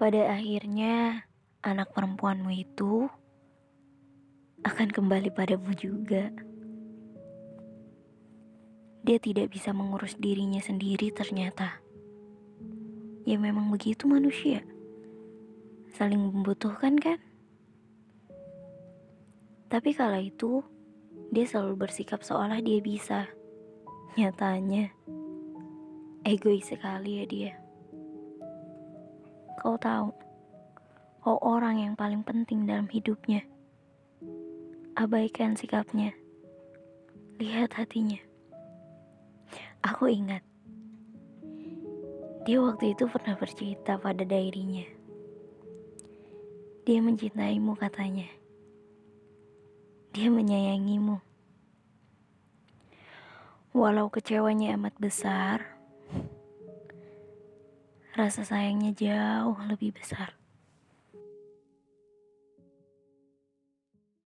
Pada akhirnya, anak perempuanmu itu akan kembali padamu juga. Dia tidak bisa mengurus dirinya sendiri ternyata. Ya memang begitu manusia. Saling membutuhkan kan? Tapi kala itu, dia selalu bersikap seolah dia bisa. Nyatanya, egois sekali ya dia. Kau tahu, kau orang yang paling penting dalam hidupnya. Abaikan sikapnya. Lihat hatinya. Aku ingat. Dia waktu itu pernah bercerita pada dairinya. Dia mencintaimu katanya. Dia menyayangimu. Walau kecewanya amat besar, rasa sayangnya jauh lebih besar.